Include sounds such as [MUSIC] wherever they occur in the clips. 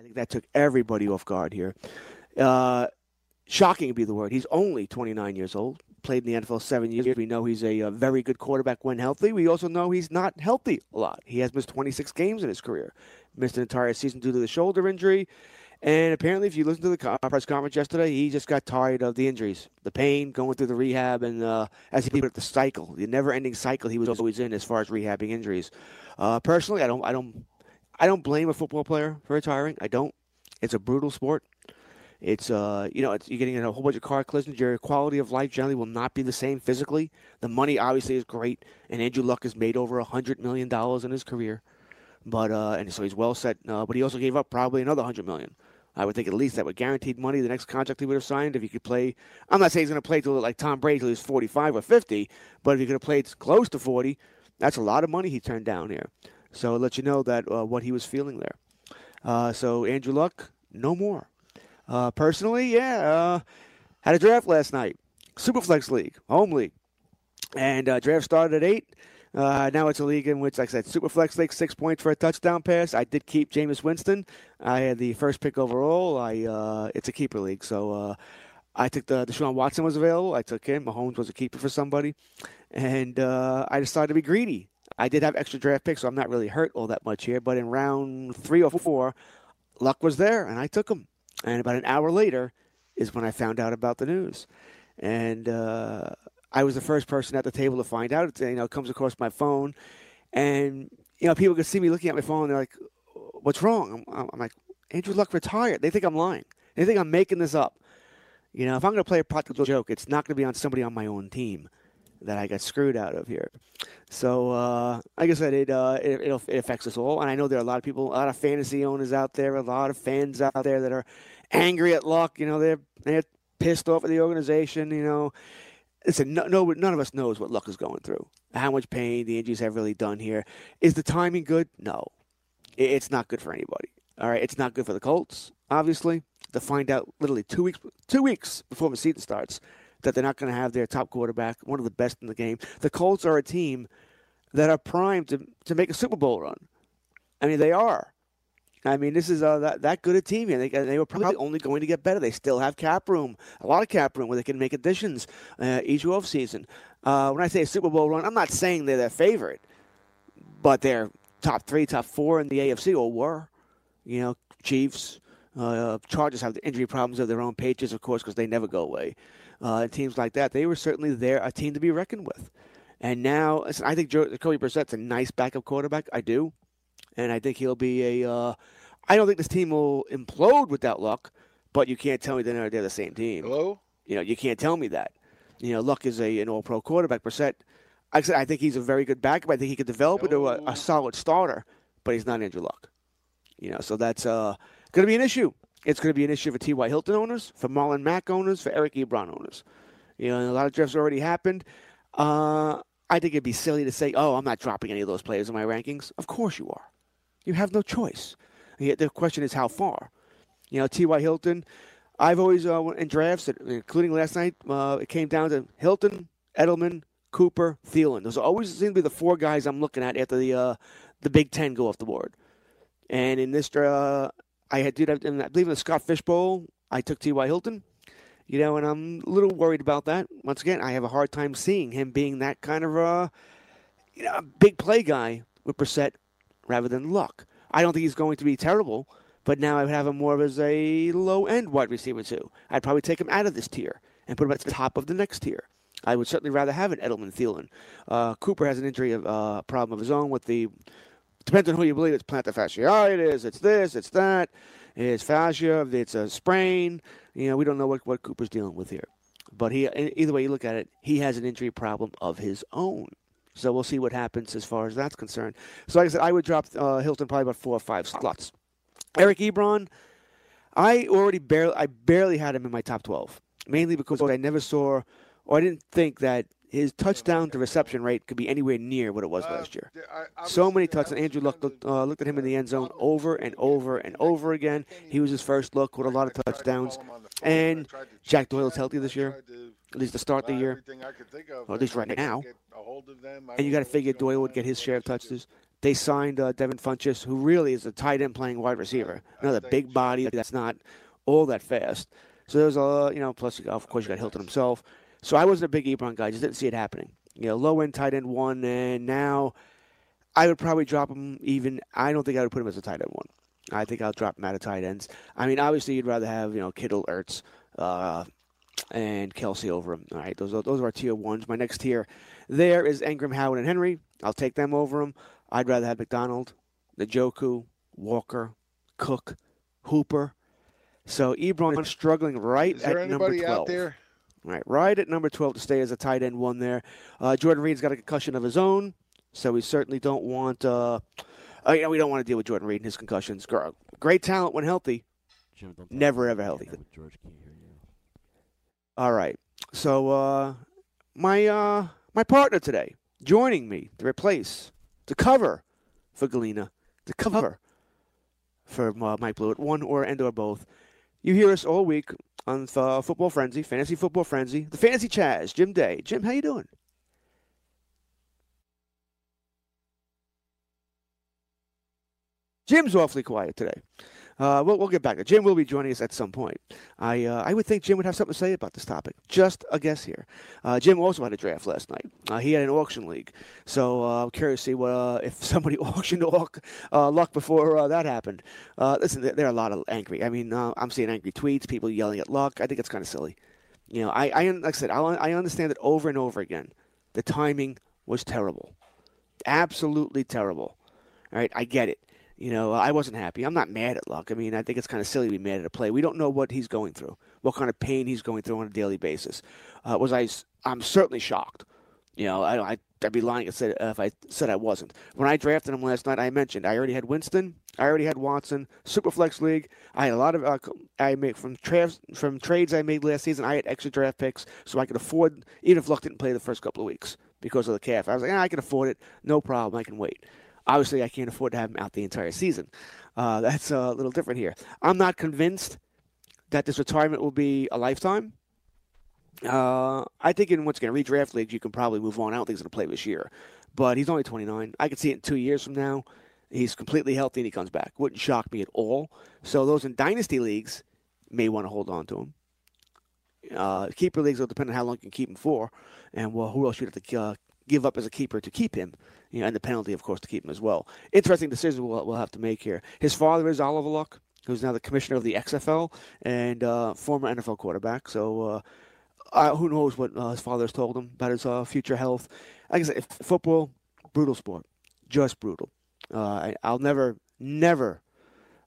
I think that took everybody off guard here. Uh, shocking would be the word. He's only 29 years old. Played in the NFL seven years. We know he's a, uh very good quarterback when healthy. We also know he's not healthy a lot. He has missed 26 games in his career. Missed an entire season due to the shoulder injury. And apparently, if you listen to the press conference yesterday, he just got tired of the injuries, the pain, going through the rehab, and uh, as he put it, the cycle, the never-ending cycle he was always in as far as rehabbing injuries. Uh, personally, I don't, I don't, I don't blame a football player for retiring. I don't. It's a brutal sport. It's uh, you know, it's, you're getting in a whole bunch of car collisions. Your quality of life generally will not be the same physically. The money obviously is great, and Andrew Luck has made over a hundred million dollars in his career, but uh, and so he's well set. Uh, but he also gave up probably another hundred million. I would think at least that would guaranteed money. The next contract he would have signed, if he could play, I'm not saying he's going to play till like Tom Brady till he's 45 or 50, but if he could have played close to 40, that's a lot of money he turned down here. So it lets you know that uh, what he was feeling there. Uh, so Andrew Luck, no more. Uh, personally, yeah, uh, had a draft last night, Superflex League, home league, and draft started at eight. Uh, now it's a league in which, like I said, Superflex League, six points for a touchdown pass. I did keep Jameis Winston. I had the first pick overall. I uh, it's a keeper league, so uh, I took the Deshaun Watson was available. I took him. Mahomes was a keeper for somebody, and I decided to be greedy. I did have extra draft picks, so I'm not really hurt all that much here. But in round three or four, luck was there, and I took him. And about an hour later is when I found out about the news, and uh, I was the first person at the table to find out. It, you know, it comes across my phone, and you know, people can see me looking at my phone. They're like, "What's wrong?" I'm, I'm like, "Andrew Luck retired." They think I'm lying. They think I'm making this up. You know, if I'm going to play a practical joke, it's not going to be on somebody on my own team that I got screwed out of here. So, uh, like I said, it, uh, it, it affects us all, and I know there are a lot of people, a lot of fantasy owners out there, a lot of fans out there that are angry at Luck. You know, they're they're pissed off at the organization. You know, listen, no, no, none of us knows what Luck is going through, how much pain the injuries have really done here. Is the timing good? No, It- it's not good for anybody. All right, it's not good for the Colts, obviously. To find out literally two weeks, two weeks before the season starts, that they're not going to have their top quarterback, one of the best in the game. The Colts are a team that are primed to to make a Super Bowl run. I mean, they are. I mean, this is uh, that that good a team here. They they were probably only going to get better. They still have cap room, a lot of cap room where they can make additions uh, each off season. Uh, when I say a Super Bowl run, I'm not saying they're their favorite, but they're top three, top four in the AFC or were. You know, Chiefs, uh, Chargers have the injury problems of their own. Patriots, of course, because they never go away. Uh, and teams like that, they were certainly there, a team to be reckoned with. And now, listen, I think Joe, Jacoby Brissett's a nice backup quarterback. I do, and I think he'll be a. Uh, I don't think this team will implode without Luck, but you can't tell me they're they're the same team. Hello? You know, you can't tell me that. You know, Luck is a an All Pro quarterback. Brissett, I said, I think he's a very good backup. I think he could develop into a, a solid starter, but he's not Andrew Luck. You know, so that's uh, going to be an issue. It's going to be an issue for T.Y. Hilton owners, for Marlon Mack owners, for Eric Ebron owners. You know, a lot of drafts already happened. Uh, I think it'd be silly to say, "Oh, I'm not dropping any of those players in my rankings." Of course you are. You have no choice. The question is how far. You know, T.Y. Hilton. I've always uh, in drafts, including last night, uh, it came down to Hilton, Edelman, Cooper, Thielen. Those always seem to be the four guys I'm looking at after the uh, the Big Ten go off the board. And in this, uh, I had did I believe in the Scott Fish Bowl, I took T.Y. Hilton. You know, and I'm a little worried about that. Once again, I have a hard time seeing him being that kind of a, you know, big play guy with Brissett rather than Luck. I don't think he's going to be terrible, but now I would have him more as a low end wide receiver too. I'd probably take him out of this tier and put him at the top of the next tier. I would certainly rather have an Edelman Thielen. Uh, Cooper has an injury of, uh, problem of his own with the depends on who you believe. It's plantar fasciitis. It's this. It's that. It's fascia. It's a sprain. You know, we don't know what, what Cooper's dealing with here. But he, either way you look at it, he has an injury problem of his own. So we'll see what happens as far as that's concerned. So, like I said, I would drop uh, Hilton probably about four or five slots. Eric Ebron, I already barely, I barely had him in my top twelve, mainly because I never saw, or I didn't think that his touchdown to reception rate could be anywhere near what it was last year. So many touchdowns. Andrew looked, uh, looked at him in the end zone over and over and over again. He was his first look with a lot of touchdowns. And Jack Doyle's healthy this year, at least to start the year, or at least right now. And you got to figure Doyle would get his share of touches. They signed uh, Devin Funchess, who really is a tight end playing wide receiver. Another big body that's not all that fast. So there's a, you know, plus, of course, you got Hilton himself. So I wasn't a big Ebron guy. Just didn't see it happening. You know, low end tight end one, and now I would probably drop him even. I don't think I would put him as a tight end one. I think I'll drop him out of tight ends. I mean, obviously, you'd rather have you know Kittle, Ertz, uh, and Kelsey over him. All right, those are, those are our tier ones. My next tier there is Engram, Howard, and Henry. I'll take them over him. I'd rather have McDonald, Njoku, Walker, Cook, Hooper. So Ebron is struggling right Is there at number 12. out there? Right, right at number 12 to stay as a tight end one there. Uh, Jordan Reed's got a concussion of his own, so we certainly don't want. Uh, uh, you know, we don't want to deal with Jordan Reed and his concussions. Gr- Great talent when healthy, Jim, don't never ever healthy. with George can't hear you. All right, so uh, my uh, my partner today joining me to replace to cover for Galena to cover for uh, Mike Blewett, one or and or both. You hear us all week on uh, Football Frenzy, Fantasy Football Frenzy, the Fantasy Taz, Jim Day. Jim, how you doing? Jim's awfully quiet today. Uh, we'll, we'll get back to Jim. Will be joining us at some point. I uh, I would think Jim would have something to say about this topic. Just a guess here. Uh, Jim also had a draft last night. Uh, he had an auction league, so uh, I'm curious to see what uh, if [LAUGHS] somebody auctioned luck, before that happened. Listen, there, are a lot of angry. I mean, I'm seeing angry tweets, people yelling at luck. I think it's kind of silly. You know, I, I like I said, I, I understand it over and over again. The timing was terrible, absolutely terrible. All right, I get it. You know, I wasn't happy. I'm not mad at Luck. I mean, I think it's kind of silly to be mad at a play. We don't know what he's going through, what kind of pain he's going through on a daily basis. Uh, was I? I'm certainly shocked. You know, I, I'd be lying if I said I wasn't. When I drafted him last night, I mentioned I already had Winston, I already had Watson, Superflex league. I had a lot of uh, I made from trades from trades I made last season. I had extra draft picks, so I could afford even if Luck didn't play the first couple of weeks because of the calf. I was like, ah, I can afford it, no problem. I can wait. Obviously, I can't afford to have him out the entire season. Uh, that's a little different here. I'm not convinced that this retirement will be a lifetime. Uh, I think in once again redraft leagues, you can probably move on. I don't think he's going to play this year, but he's only 29. I could see it in two years from now. He's completely healthy and he comes back. Wouldn't shock me at all. So those in dynasty leagues may want to hold on to him. Uh, keeper leagues will depend on how long you can keep him for, and well, who else you'd have to uh, give up as a keeper to keep him. You know, and the penalty, of course, to keep him as well. Interesting decision we'll, we'll have to make here. His father is Oliver Luck, who's now the commissioner of the XFL and uh, former NFL quarterback. So uh, who knows what uh, his father's told him about his uh, future health. Like I said, football, brutal sport, just brutal. Uh, I, I'll never, never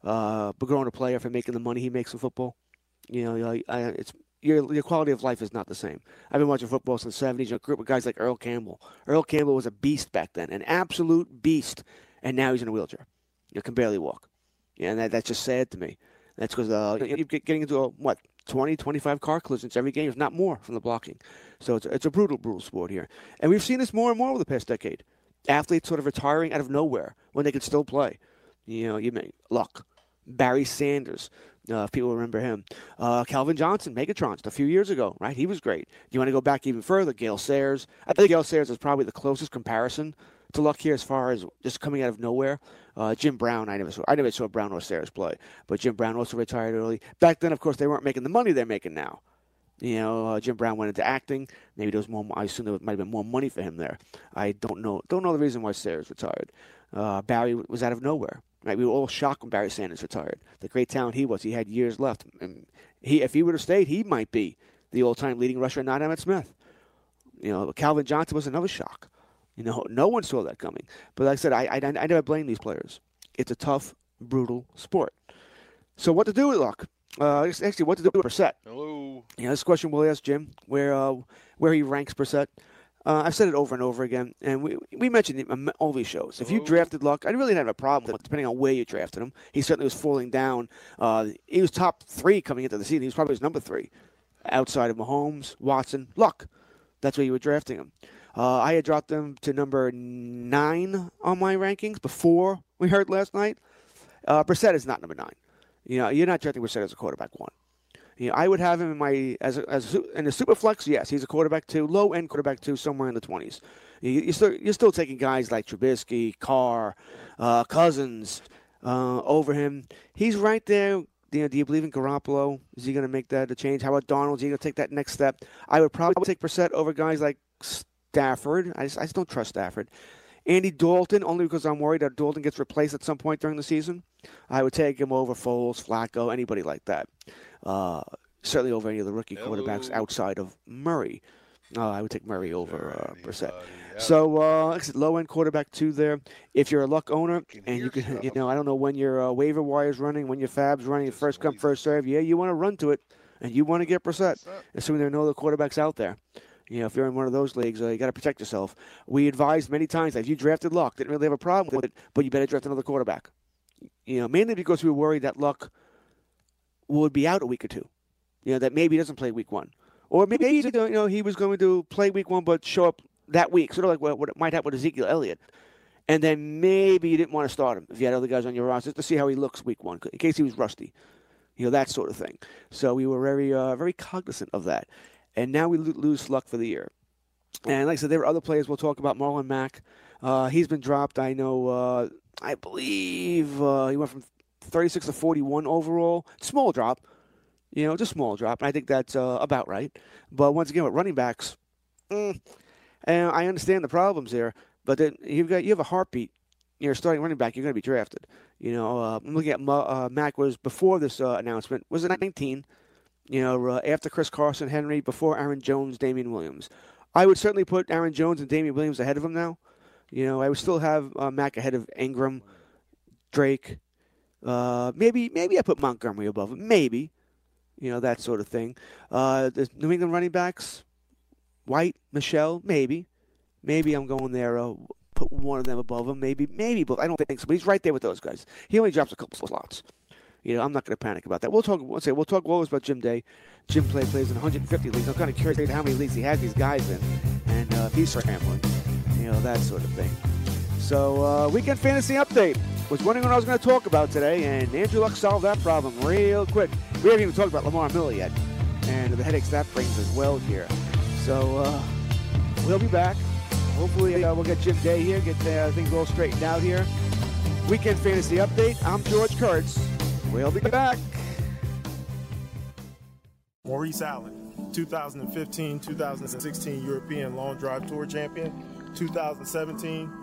begrudge a player for making the money he makes in football. You know, I, I, it's your your quality of life is not the same. I've been watching football since the '70s. A group of guys like Earl Campbell. Earl Campbell was a beast back then, an absolute beast, and now he's in a wheelchair. You can barely walk. Yeah, and that, that's just sad to me. That's because uh, you're getting into a, what 20, 25 car collisions every game, if not more, from the blocking. So it's, it's a brutal, brutal sport here, and we've seen this more and more over the past decade. Athletes sort of retiring out of nowhere when they could still play. You know, you may luck. Barry Sanders, uh, if people remember him. Uh, Calvin Johnson, Megatron, a few years ago, right? He was great. You want to go back even further? Gale Sayers. I think Gale Sayers is probably the closest comparison to Luck here as far as just coming out of nowhere. Uh, Jim Brown, I never saw. I never saw Brown or Sayers play, but Jim Brown also retired early. Back then, of course, they weren't making the money they're making now. You know, uh, Jim Brown went into acting. Maybe there was more. I assume there might have been more money for him there. I don't know. Don't know the reason why Sayers retired. Uh, Barry was out of nowhere. Right, we were all shocked when Barry Sanders retired. The great talent he was. He had years left, and he, if he would have stayed, he might be the all-time leading rusher, not Emmitt Smith. You know, Calvin Johnson was another shock. You know, no one saw that coming. But like I said, I, I, I never blame these players. It's a tough, brutal sport. So what to do with Luck? Uh, actually, what to do with Brissett? Hello. Yeah, this question we'll ask Jim where uh, where he ranks Brissett. Uh, I've said it over and over again, and we we mentioned it on all these shows. If you drafted Luck, I really didn't have a problem with it, depending on where you drafted him. He certainly was falling down. Uh, he was top three coming into the season. He was probably his number three, outside of Mahomes, Watson, Luck. That's where you were drafting him. Uh, I had dropped him to number nine on my rankings before we heard last night. Uh, Brissett is not number nine. You know, you're not drafting Brissett as a quarterback one. You know, I would have him in my as a, as a, in the super flex. Yes, he's a quarterback two, low end quarterback two, somewhere in the twenties. You, you're still you're still taking guys like Trubisky, Carr, uh, Cousins uh, over him. He's right there. You know, do you believe in Garoppolo? Is he going to make that a change? How about Darnold? Is he going to take that next step? I would probably take Brissett over guys like Stafford. I just, I just don't trust Stafford. Andy Dalton, only because I'm worried that Dalton gets replaced at some point during the season. I would take him over Foles, Flacco, anybody like that. Uh, certainly over any of the rookie quarterbacks outside of Murray. Uh, I would take Murray over uh, Brissett. So, uh, low end quarterback two there. If you're a luck owner and you can, you know, I don't know when your uh, waiver is running, when your fab's running, first come first serve. Yeah, you want to run to it, and you want to get Brissett, assuming there are no other quarterbacks out there. You know, if you're in one of those leagues, uh, you got to protect yourself. We advised many times that if you drafted Luck, didn't really have a problem with it, but you better draft another quarterback. You know, mainly because we were worried that Luck would be out a week or two. You know, that maybe he doesn't play week one, or maybe he's you know he was going to play week one but show up that week, sort of like what, what might happen with Ezekiel Elliott. And then maybe you didn't want to start him if you had other guys on your roster to see how he looks week one, in case he was rusty. You know that sort of thing. So we were very, uh, very cognizant of that. And now we lose Luck for the year. And like I said, there are other players we'll talk about. Marlon Mack, uh, he's been dropped. I know. Uh, I believe uh, he went from 36 to 41 overall. Small drop, you know, just small drop. And I think that's uh, about right. But once again, with running backs, mm, and I understand the problems there. But then you've got you have a heartbeat. You're starting running back. You're going to be drafted. You know, uh, I'm looking at Ma- uh, Mack was before this uh, announcement was it 19. You know, uh, after Chris Carson, Henry, before Aaron Jones, Damien Williams. I would certainly put Aaron Jones and Damien Williams ahead of him now. You know, I would still have uh, Mack ahead of Ingram, Drake. Uh, maybe maybe I put Montgomery above him. Maybe, you know that sort of thing. Uh, the New England running backs, White, Michel, maybe, maybe I'm going there. Uh, put one of them above him. Maybe maybe, but I don't think so. But he's right there with those guys. He only drops a couple slots. You know, I'm not going to panic about that. We'll talk. We'll say we'll talk always about Jim Day. Jim Play plays in 150 leagues. I'm kind of curious how many leagues he has these guys in, and uh, if he's scrambling, you know, that sort of thing. So, uh, weekend fantasy update. Was wondering what I was going to talk about today, and Andrew Luck solved that problem real quick. We haven't even talked about Lamar Miller yet, and the headaches that brings as well here. So, uh, we'll be back. Hopefully, uh, we'll get Jim Day here, get uh, things all straightened out here. Weekend fantasy update. I'm George Kurtz. We'll be back. Maurice Allen, 2015 2016 European Long Drive Tour Champion, 2017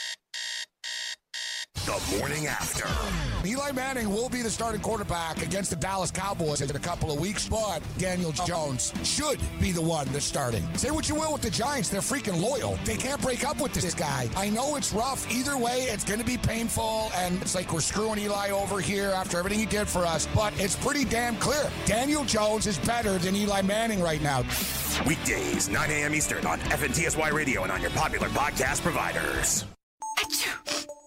The morning after. Eli Manning will be the starting quarterback against the Dallas Cowboys in a couple of weeks, but Daniel Jones should be the one that's starting. Say what you will with the Giants, they're freaking loyal. They can't break up with this guy. I know it's rough. Either way, it's going to be painful, and it's like we're screwing Eli over here after everything he did for us, but it's pretty damn clear. Daniel Jones is better than Eli Manning right now. Weekdays, 9 a.m. Eastern on FNTSY Radio and on your popular podcast providers.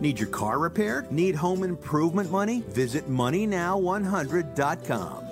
Need your car repaired? Need home improvement money? Visit MoneyNow100.com.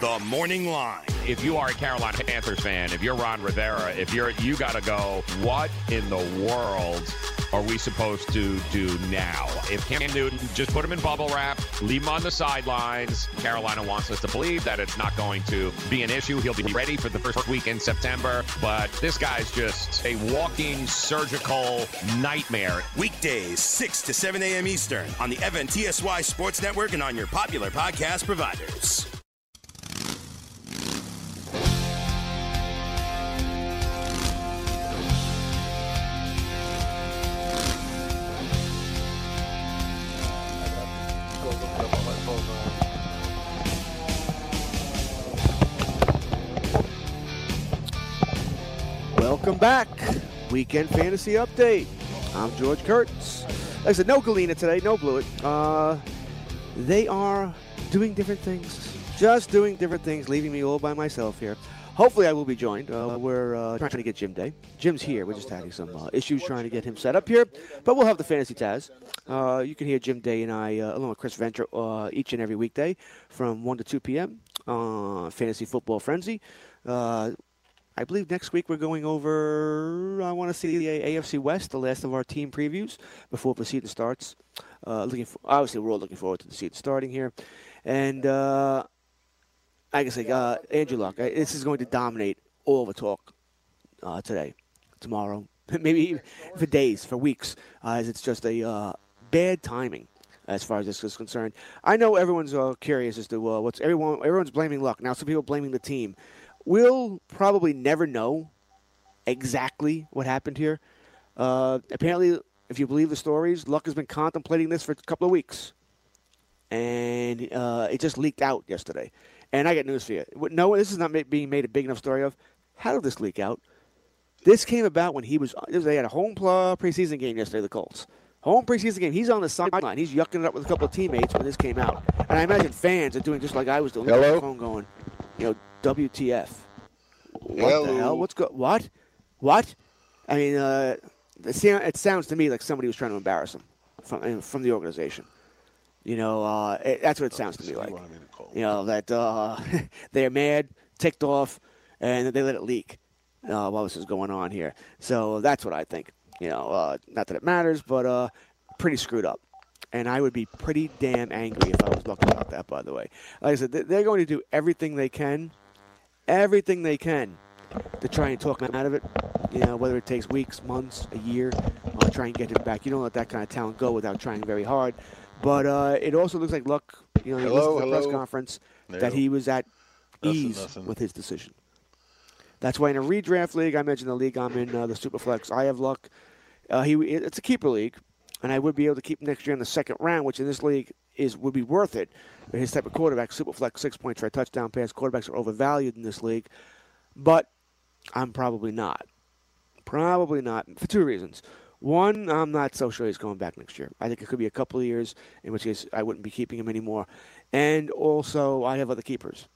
The Morning Line. If you are a Carolina Panthers fan, if you're Ron Rivera, if you're you got to go, what in the world are we supposed to do now? If Cam Newton just put him in bubble wrap, leave him on the sidelines. Carolina wants us to believe that it's not going to be an issue. He'll be ready for the first week in September, but this guy's just a walking surgical nightmare. Weekdays, 6 to 7 a.m. Eastern on the FNTSY Sports Network and on your popular podcast providers. Welcome back. Weekend Fantasy Update. I'm George Kurtz. Like I said, no Galena today, no Blewett. Uh, they are doing different things. Just doing different things, leaving me all by myself here. Hopefully, I will be joined. Uh, we're uh, trying to get Jim Day. Jim's here. We're just having some uh, issues trying to get him set up here. But we'll have the Fantasy Taz. Uh, you can hear Jim Day and I, uh, along with Chris Venture, uh, each and every weekday from 1 to 2 p.m. Fantasy Football Frenzy. I believe next week we're going over. I want to see the AFC West, the last of our team previews before the season starts. Uh, looking for, obviously, we're all looking forward to the season starting here, and uh, I say, uh, Andrew Luck, this is going to dominate all the talk uh, today, tomorrow, [LAUGHS] maybe for days, for weeks, uh, as it's just a uh, bad timing as far as this is concerned. I know everyone's uh, curious as to uh, what's everyone. Everyone's blaming Luck now. Some people blaming the team. We'll probably never know exactly what happened here. Uh, apparently, if you believe the stories, Luck has been contemplating this for a couple of weeks, and uh, it just leaked out yesterday. And I got news for you. No, this is not being made a big enough story of. How did this leak out? This came about when he was. They had a home preseason game yesterday. The Colts home preseason game. He's on the sideline. He's yucking it up with a couple of teammates when this came out. And I imagine fans are doing just like I was doing. Hello? The phone going, you know, WTF? What Hello? the hell? What's go? What? What? I mean, uh, it, sound, it sounds to me like somebody was trying to embarrass him from from the organization. You know, uh, it, that's what it sounds to me like. You know that uh, [LAUGHS] they're mad, ticked off, and they let it leak uh, while this is going on here. So that's what I think. You know, uh, not that it matters, but uh, pretty screwed up. And I would be pretty damn angry if I was lucky about that. By the way, like I said, they're going to do everything they can, everything they can, to try and talk him out of it. You know, whether it takes weeks, months, a year, uh, try and get him back. You don't let that kind of talent go without trying very hard. But uh, it also looks like Luck. You know, he Hello, listened to the press conference No. that he was at Nothing, ease nothing. with his decision. That's why in a redraft league, I mentioned the league I'm in, uh, the Superflex. I have Luck. Uh, he it's a keeper league, and I would be able to keep him next year in the second round, which in this league is would be worth it. His type of quarterback, Superflex, six point try touchdown pass. Quarterbacks are overvalued in this league, but I'm probably not. Probably not for two reasons. One, I'm not so sure he's going back next year. I think it could be a couple of years, in which case I wouldn't be keeping him anymore. And also, I have other keepers.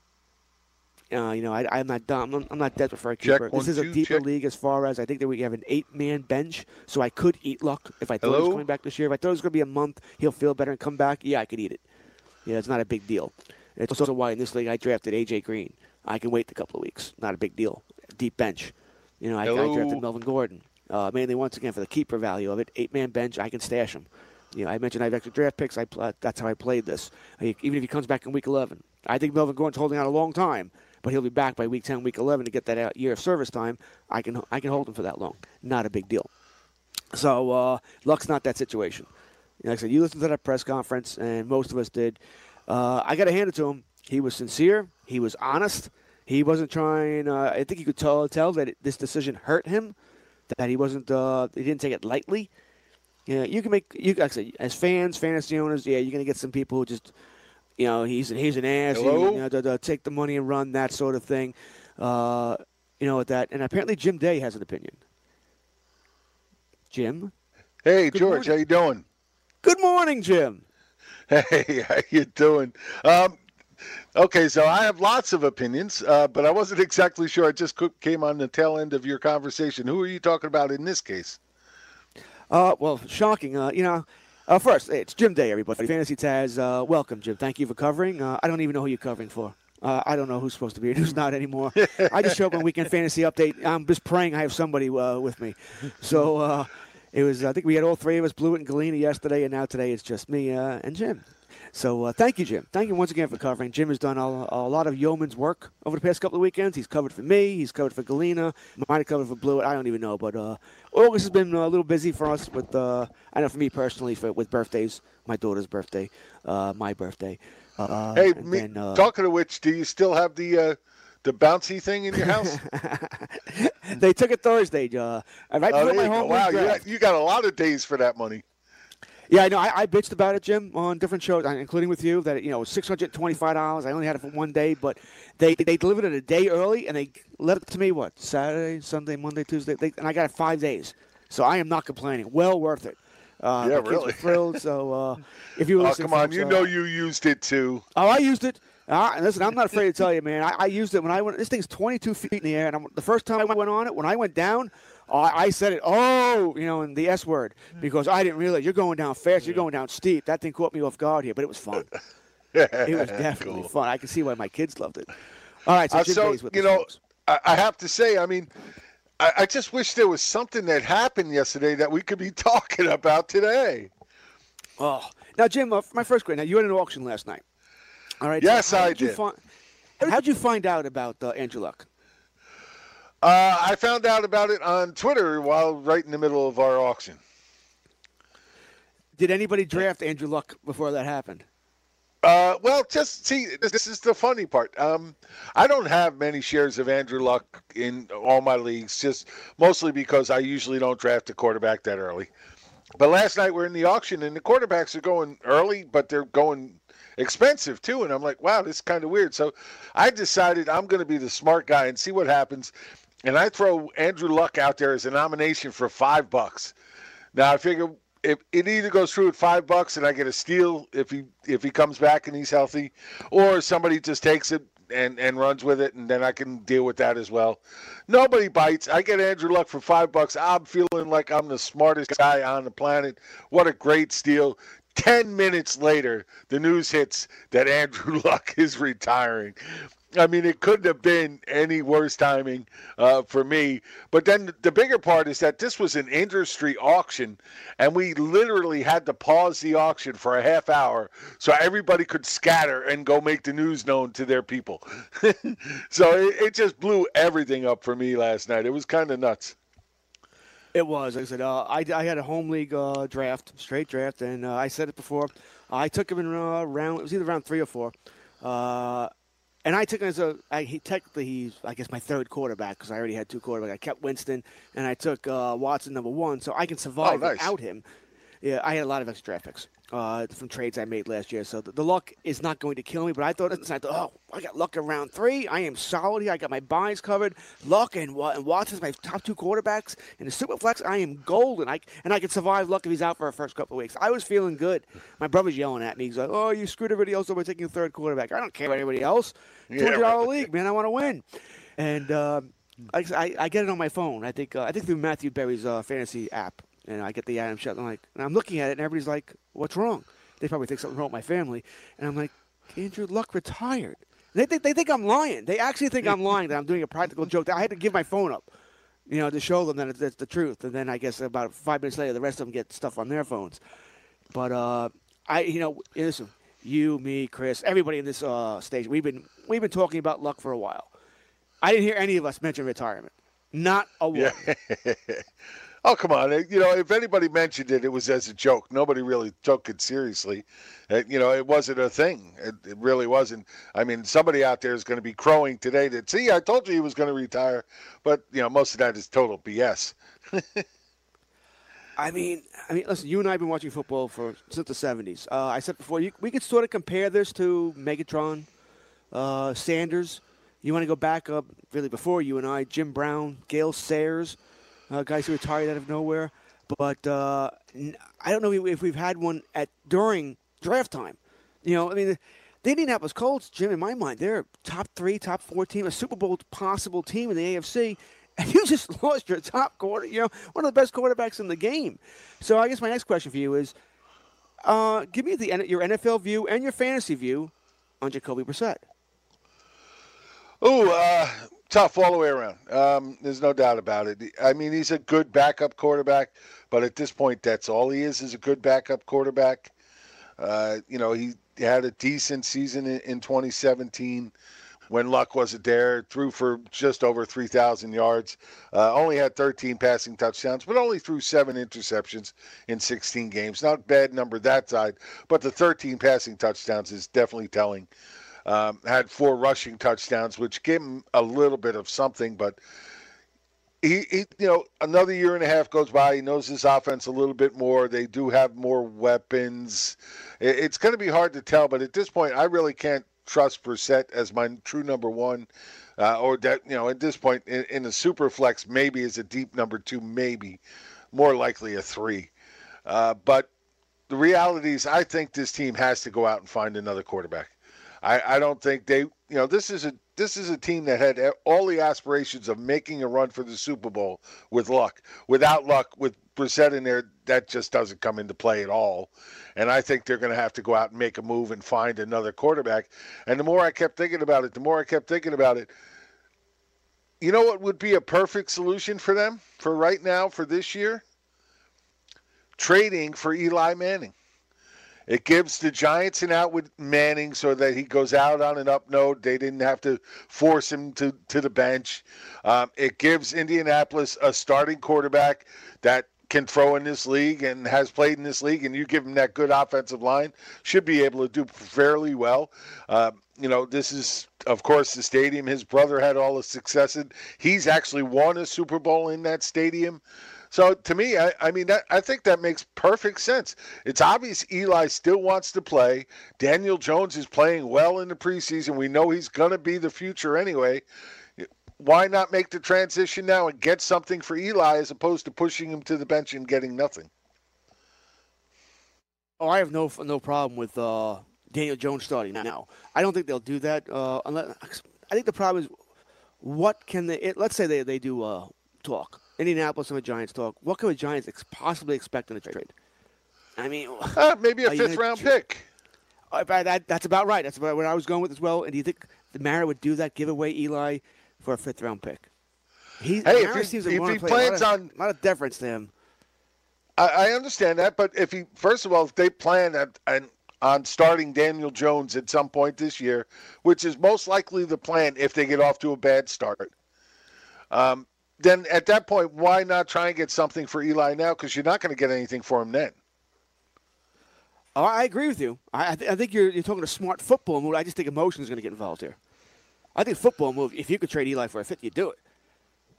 Uh, you know, I, I'm not dumb. I'm, I'm not desperate for a Check, keeper. one, this is a deeper check. league as far as I think that we have an eight-man bench, so I could eat luck if I thought he was Hello? coming back this year. If I thought it was going to be a month, he'll feel better and come back. Yeah, I could eat it. Yeah, it's not a big deal. It's also why in this league I drafted AJ Green. I can wait a couple of weeks. Not a big deal. Deep bench. You know, I, I drafted Melvin Gordon. Uh, mainly once again for the keeper value of it. Eight-man bench, I can stash him. You know, I mentioned I have extra draft picks. I pl- that's how I played this. I- even if he comes back in week 11, I think Melvin Gordon's holding out a long time, but he'll be back by week 10, week 11 to get that year of service time. I can I can hold him for that long. Not a big deal. So uh, Luck's not that situation. Like I said, you listened to that press conference, and most of us did. Uh, I got to hand it to him. He was sincere. He was honest. He wasn't trying. Uh, I think you could tell tell that it, this decision hurt him. That he wasn't. Uh, he didn't take it lightly. Yeah, you can make you like I said, as fans, fantasy owners. Yeah, you're gonna get some people who just, you know, he's he's an ass. Hello? You know, to, to take the money and run that sort of thing. Uh, you know, that, and apparently Jim Day has an opinion. Jim. Hey, Good George, morning. how you doing? Good morning, Jim. [LAUGHS] Hey, how you doing? Um, okay, so I have lots of opinions, uh, but I wasn't [LAUGHS] exactly sure. I just came on the tail end of your conversation. Who are you talking about in this case? Uh, well, shocking. Uh, you know, uh, first, it's Jim Day, everybody. Fantasy Taz, uh, welcome, Jim. Thank you for covering. Uh, I don't even know who you're covering for. Uh, I don't know who's supposed to be and who's not anymore. I just show up on Weekend Fantasy Update. I'm just praying I have somebody uh, with me. So uh, it was, I think we had all three of us, Blewett and Galena, yesterday, and now today it's just me and Jim. So uh, thank you, Jim. Thank you once again for covering. Jim has done a, a lot of yeoman's work over the past couple of weekends. He's covered for me. He's covered for Galena. Might have covered for Blewett. I don't even know. But uh, August has been a little busy for us with, uh, I know for me personally, for, with birthdays. My daughter's birthday, uh, my birthday. Uh, hey, me, then, uh, talking of which, do you still have the uh, the bouncy thing in your house? [LAUGHS] they took it Thursday. Uh, right Oh, before my home wow, you got, you got a lot of days for that money. Yeah, I know. I, I bitched about it, Jim, on different shows, uh, including with you. That you know, six hundred twenty-five dollars. I only had it for one day, but they they delivered it a day early, and they left it to me what Saturday, Sunday, Monday, Tuesday, they, and I got it five days. So I am not complaining. Well worth it. Uh, Yeah, my kids were really. [LAUGHS] thrilled. So uh, if you Oh, come on, folks, you uh, know you used it too. Oh, I used it. Uh, and listen, I'm not afraid to tell you, man. I, I used it when I went. This thing's 22 feet in the air, and I'm, the first time I went on it, when I went down, I, I said it. Oh, you know, in the S word because I didn't realize you're going down fast. You're going down steep. That thing caught me off guard here, but it was fun. [LAUGHS] it was definitely Cool. fun. I can see why my kids loved it. All right, so, Uh, so you know, folks. I, I have to say, I mean, I, I just wish there was something that happened yesterday that we could be [LAUGHS] talking about today. Oh, now Jim, uh, my first question. Now you had an auction last night. All right. Yes, so I did. You did. find, how did you find out about uh, Andrew Luck? Uh, I found out about it on Twitter while right in the middle of our auction. Did anybody draft Andrew Luck before that happened? Uh, well, just see, this, this is the funny part. Um, I don't have many shares of Andrew Luck in all my leagues, just mostly because I usually don't draft a quarterback that early. But last night we're in the auction, and the quarterbacks are going early, but they're going expensive too. And I'm like, wow, this is kind of weird. So I decided I'm going to be the smart guy and see what happens. And I throw Andrew Luck out there as a nomination for five bucks. Now I figure if it either goes through at five bucks and I get a steal if he if he comes back and he's healthy, or somebody just takes it and and runs with it, and then I can deal with that as well. Nobody bites. I get Andrew Luck for five bucks. I'm feeling like I'm the smartest guy on the planet. What a great steal! Ten minutes later, the news hits that Andrew [LAUGHS] Luck is retiring. I mean, it couldn't have been any worse timing uh, for me. But then the bigger part is that this was an industry auction, and we literally had to pause the auction for a half hour so everybody could scatter and go make the news known to their people. [LAUGHS] so it, it just blew everything up for me last night. It was kind of nuts. It was. Like I said, uh, I, I had a home league uh, draft, straight draft, and uh, I said it before. I took him in uh, round. It was either round three or four, uh, and I took him as a. I, he technically he's I guess my third quarterback because I already had two quarterbacks. I kept Winston, and I took uh, Watson number one, so I can survive Oh, nice. without him. Yeah, I had a lot of extra draft picks uh, from trades I made last year, so the, the luck is not going to kill me. But I thought, I thought, oh, I got luck in round three. I am solid here. I got my buys covered. Luck and, and Watson's my top two quarterbacks in the super flex. I am golden. I and I can survive luck if he's out for the first couple of weeks. I was feeling good. My brother's yelling at me. He's like, "Oh, you screwed everybody else over taking a third quarterback." I don't care about anybody else. Yeah, Two hundred dollar right. league, man. I want to win. And I, I, I get it on my phone. I think uh, I think through Matthew Berry's uh, fantasy app, and I get the Adam shot, and I'm like, and I'm looking at it, and everybody's like, "What's wrong?" They probably think something wrong with my family, and I'm like, "Andrew Luck retired." They think they think I'm lying. They actually think I'm lying that I'm doing a practical joke. That I had to give my phone up, you know, to show them that it's, the truth. And then I guess about five minutes later, the rest of them get stuff on their phones. But uh, I, you know, listen, you, me, Chris, everybody in this uh, stage, we've been we've been talking about Luck for a while. I didn't hear any of us mention retirement. Not a one. Yeah. [LAUGHS] oh, come on. You know, if anybody mentioned it, it was as a joke. Nobody really took it seriously. Uh, you know, it wasn't a thing. It, it really wasn't. I mean, somebody out there is going to be crowing today that, see, I told you he was going to retire. But, you know, most of that is total BS. [LAUGHS] I mean, I mean, listen. You and I have been watching football for since the '70s. Uh, I said before, you, we could sort of compare this to Megatron, uh, Sanders. You want to go back up really before you and I, Jim Brown, Gale Sayers, uh, guys who retired out of nowhere. But uh, I don't know if we've had one at during draft time. You know, I mean, the, Indianapolis Colts, Jim, in my mind, they're top three, top four team, a Super Bowl possible team in the AFC, [LAUGHS] and you just [LAUGHS] lost your top quarter. You know, one of the best quarterbacks in the game. So I guess my next question for you is, uh, give me the your NFL view and your fantasy view on Jacoby Brissett. Ooh, uh, tough all the way around. Um, there's no doubt about it. I mean, he's a good backup quarterback, but at this point, that's all he is—is a good backup quarterback. Uh, you know, he had a decent season in, in 2017 when Luck wasn't there. Threw for just over 3,000 yards. Uh, only had 13 passing touchdowns, but only threw seven interceptions in 16 games. Not bad number that side, but the 13 passing touchdowns is definitely telling. Um, had four rushing touchdowns, which gave him a little bit of something, but he, he, you know, another year and a half goes by. He knows his offense a little bit more. They do have more weapons. It, it's going to be hard to tell, but at this point, I really can't trust Brissett as my true number one, uh, or that you know, at this point in, in a super flex, maybe is a deep number two, maybe more likely a three. Uh, but the reality is, I think this team has to go out and find another quarterback. I, I don't think they, you know, this is a this is a team that had all the aspirations of making a run for the Super Bowl with luck. Without luck, with Brissett in there, that just doesn't come into play at all. And I think they're going to have to go out and make a move and find another quarterback. And the more I kept thinking about it, the more I kept thinking about it. You know what would be a perfect solution for them for right now for this year? Trading for Eli Manning. It gives the Giants an out with Manning so that he goes out on an up note. They didn't have to force him to, to the bench. Um, it gives Indianapolis a starting quarterback that can throw in this league and has played in this league, and you give him that good offensive line, should be able to do fairly well. Uh, you know, this is, of course, the stadium his brother had all the success in. He's actually won a Super Bowl in that stadium. So to me, I, I mean, that, I think that makes perfect sense. It's obvious Eli still wants to play. Daniel Jones is playing well in the preseason. We know he's going to be the future anyway. Why not make the transition now and get something for Eli as opposed to pushing him to the bench and getting nothing? Oh, I have no no problem with uh, Daniel Jones starting now. I don't think they'll do that. Uh, unless I think the problem is what can they? It, let's say they they do uh, talk. Indianapolis and the Giants talk. What can the Giants ex- possibly expect in a trade? I mean, [LAUGHS] uh, maybe a fifth round tra- pick. Uh, that, that's about right. That's about what I was going with as well. And do you think the Mara would do that? Give away Eli for a fifth round pick? He, Hey, if he- if he play a plans of- on- a lot of deference to him. I, I understand that, but if he first of all, if they plan at, and on starting Daniel Jones at some point this year, which is most likely the plan if they get off to a bad start, um, then at that point, why not try and get something for Eli now? Because you're not going to get anything for him then. Oh, I agree with you. I, th- I think you're, you're talking a smart football move. I just think emotion is going to get involved here. I think football move. If you could trade Eli for a fifth, you do it.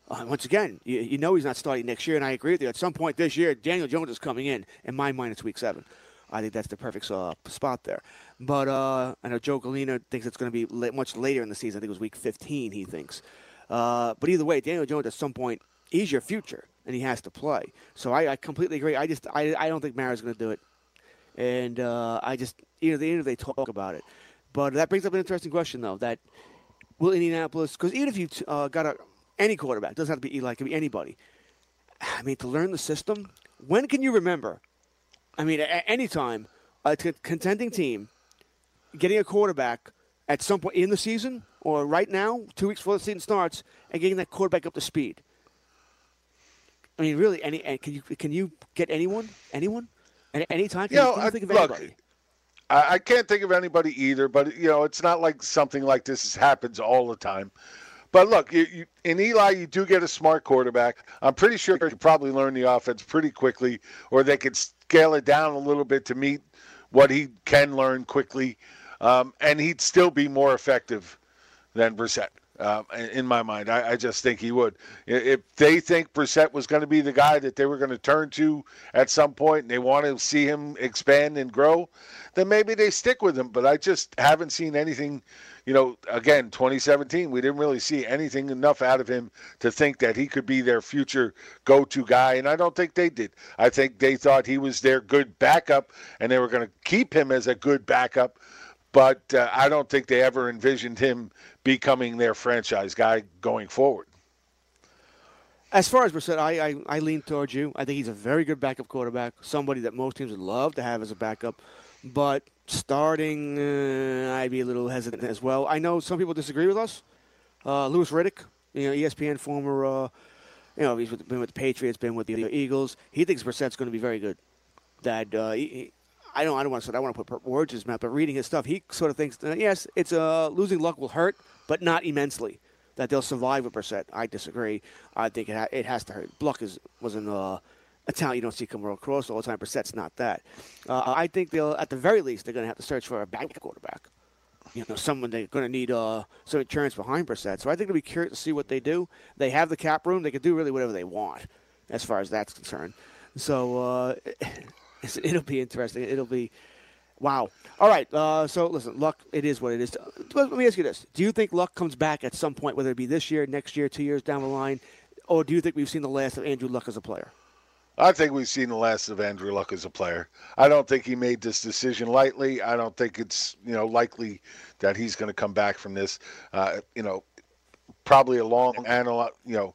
Uh, once again, you, you know he's not starting next year, and I agree with you. At some point this year, Daniel Jones is coming in. In my mind, it's week seven. I think that's the perfect uh, spot there. But uh, I know Joe Galena thinks it's going to be much later in the season. I think it was week 15, he thinks. Uh, but either way, Daniel Jones at some point, is your future, and he has to play. So I, I completely agree. I just I, I don't think Mara's going to do it. And uh, I just, either they, either they talk about it. But that brings up an interesting question, though, that will Indianapolis, because even if you uh, got a, any quarterback, doesn't have to be Eli, it could be anybody. I mean, to learn the system, when can you remember? I mean, at any time, a t- contending team getting a quarterback at some point in the season or right now, two weeks before the season starts, and getting that quarterback up to speed. I mean, really, any and can you can you get anyone, anyone, at any time? Can You know, you I- think of look, anybody? I, can't think of anybody either, but you know, it's not like something like this happens all the time. But look, you, you, in Eli, you do get a smart quarterback. I'm pretty sure you could probably learn the offense pretty quickly, or they could scale it down a little bit to meet what he can learn quickly, um, and he'd still be more effective than Brissett. Um, in- my mind, I, I just think he would. If they think Brissett was going to be the guy that they were going to turn to at some point, and they want to see him expand and grow, then maybe they stick with him. But I just haven't seen anything. You know, again, 2017, we didn't really see anything enough out of him to think that he could be their future go-to guy, and I don't think they did. I think they thought he was their good backup, and they were going to keep him as a good backup but uh, I don't think they ever envisioned him becoming their franchise guy going forward. As far as Brissett, I, I, I lean towards you. I think he's a very good backup quarterback, somebody that most teams would love to have as a backup. But starting, uh, I'd be a little hesitant as well. I know some people disagree with us. Uh, Louis Riddick, you know, ESPN former, uh, you know, he's been with the Patriots, been with the Eagles. He thinks Brissett's going to be very good. That uh, he- I don't, I don't want to, say I want to put words in his mouth, but reading his stuff, he sort of thinks, uh, yes, it's uh, losing luck will hurt, but not immensely. That they'll survive with Brissett. I disagree. I think it, ha- it has to hurt. Luck is was an, uh, a talent you don't see come across all the time. Brissett's not that. Uh, I think they'll, at the very least, they're going to have to search for a backup quarterback. You know, someone they're going to need uh, some insurance behind Brissett. So I think it'll be curious to see what they do. They have the cap room. They can do really whatever they want, as far as that's concerned. So uh, [LAUGHS] it'll be interesting. It'll be wow. All right. Uh, so listen, luck. It is what it is. Let me ask you this: Do you think luck comes back at some point, whether it be this year, next year, two years down the line, or do you think we've seen the last of Andrew Luck as a player? I think we've seen the last of Andrew Luck as a player. I don't think he made this decision lightly. I don't think it's you know likely that he's going to come back from this. Uh, you know, probably a long and a lot, you know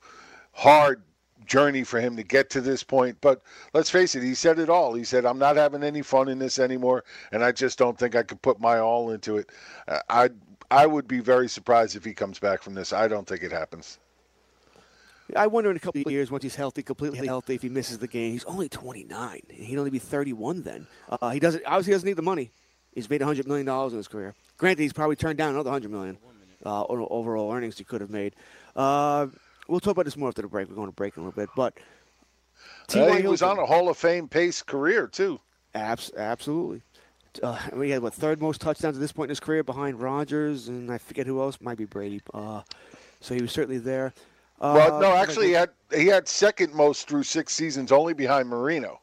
hard journey for him to get to this point. But let's face it, he said it all. He said, "I'm not having any fun in this anymore, and I just don't think I could put my all into it." Uh, I I would be very surprised if he comes back from this. I don't think it happens. I wonder in a couple of years, once he's healthy, completely healthy, if he misses the game. He's only 29. He'd only be 31 then. Uh, he doesn't obviously doesn't need the money. He's made 100 million dollars in his career. Granted, he's probably turned down another 100 million uh, overall earnings he could have made. Uh, we'll talk about this more after the break. We're going to break in a little bit, but Uh, he was on a Hall of Fame pace career too. Abs- absolutely. Uh, we had what third most touchdowns at this point in his career behind Rodgers and I forget who else might be Brady. Uh, so he was certainly there. Uh, well, no, actually, he had he had second most through six seasons, only behind Marino.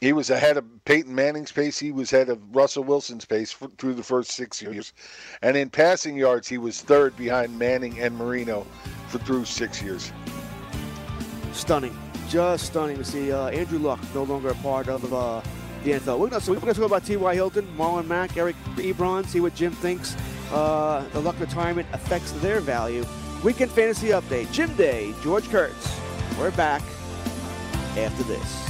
He was ahead of Peyton Manning's pace. He was ahead of Russell Wilson's pace for, through the first six years, and in passing yards, he was third behind Manning and Marino for through six years. stunning, just stunning to see uh, Andrew Luck no longer a part of uh, the NFL. We're going so we're going to talk about T.Y. Hilton, Marlon Mack, Eric Ebron, see what Jim thinks uh, the Luck retirement affects their value. Weekend fantasy update: Jim Day, George Kurtz. We're back after this.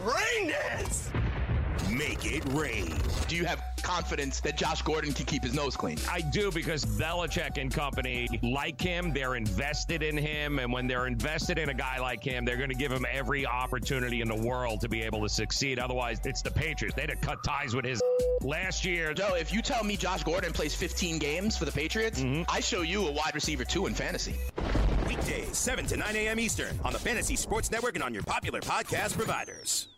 Rain dance! Make it rain. Do you have confidence that Josh Gordon can keep his nose clean? I do because Belichick and company like him. They're invested in him. And when they're invested in a guy like him, they're going to give him every opportunity in the world to be able to succeed. Otherwise, it's the Patriots. They'd have cut ties with his [LAUGHS] last year. Joe, if you tell me Josh Gordon plays 15 games for the Patriots, mm-hmm. I show you a wide receiver two in fantasy. Weekdays, 7 to 9 a.m. Eastern on the Fantasy Sports Network and on your popular podcast providers.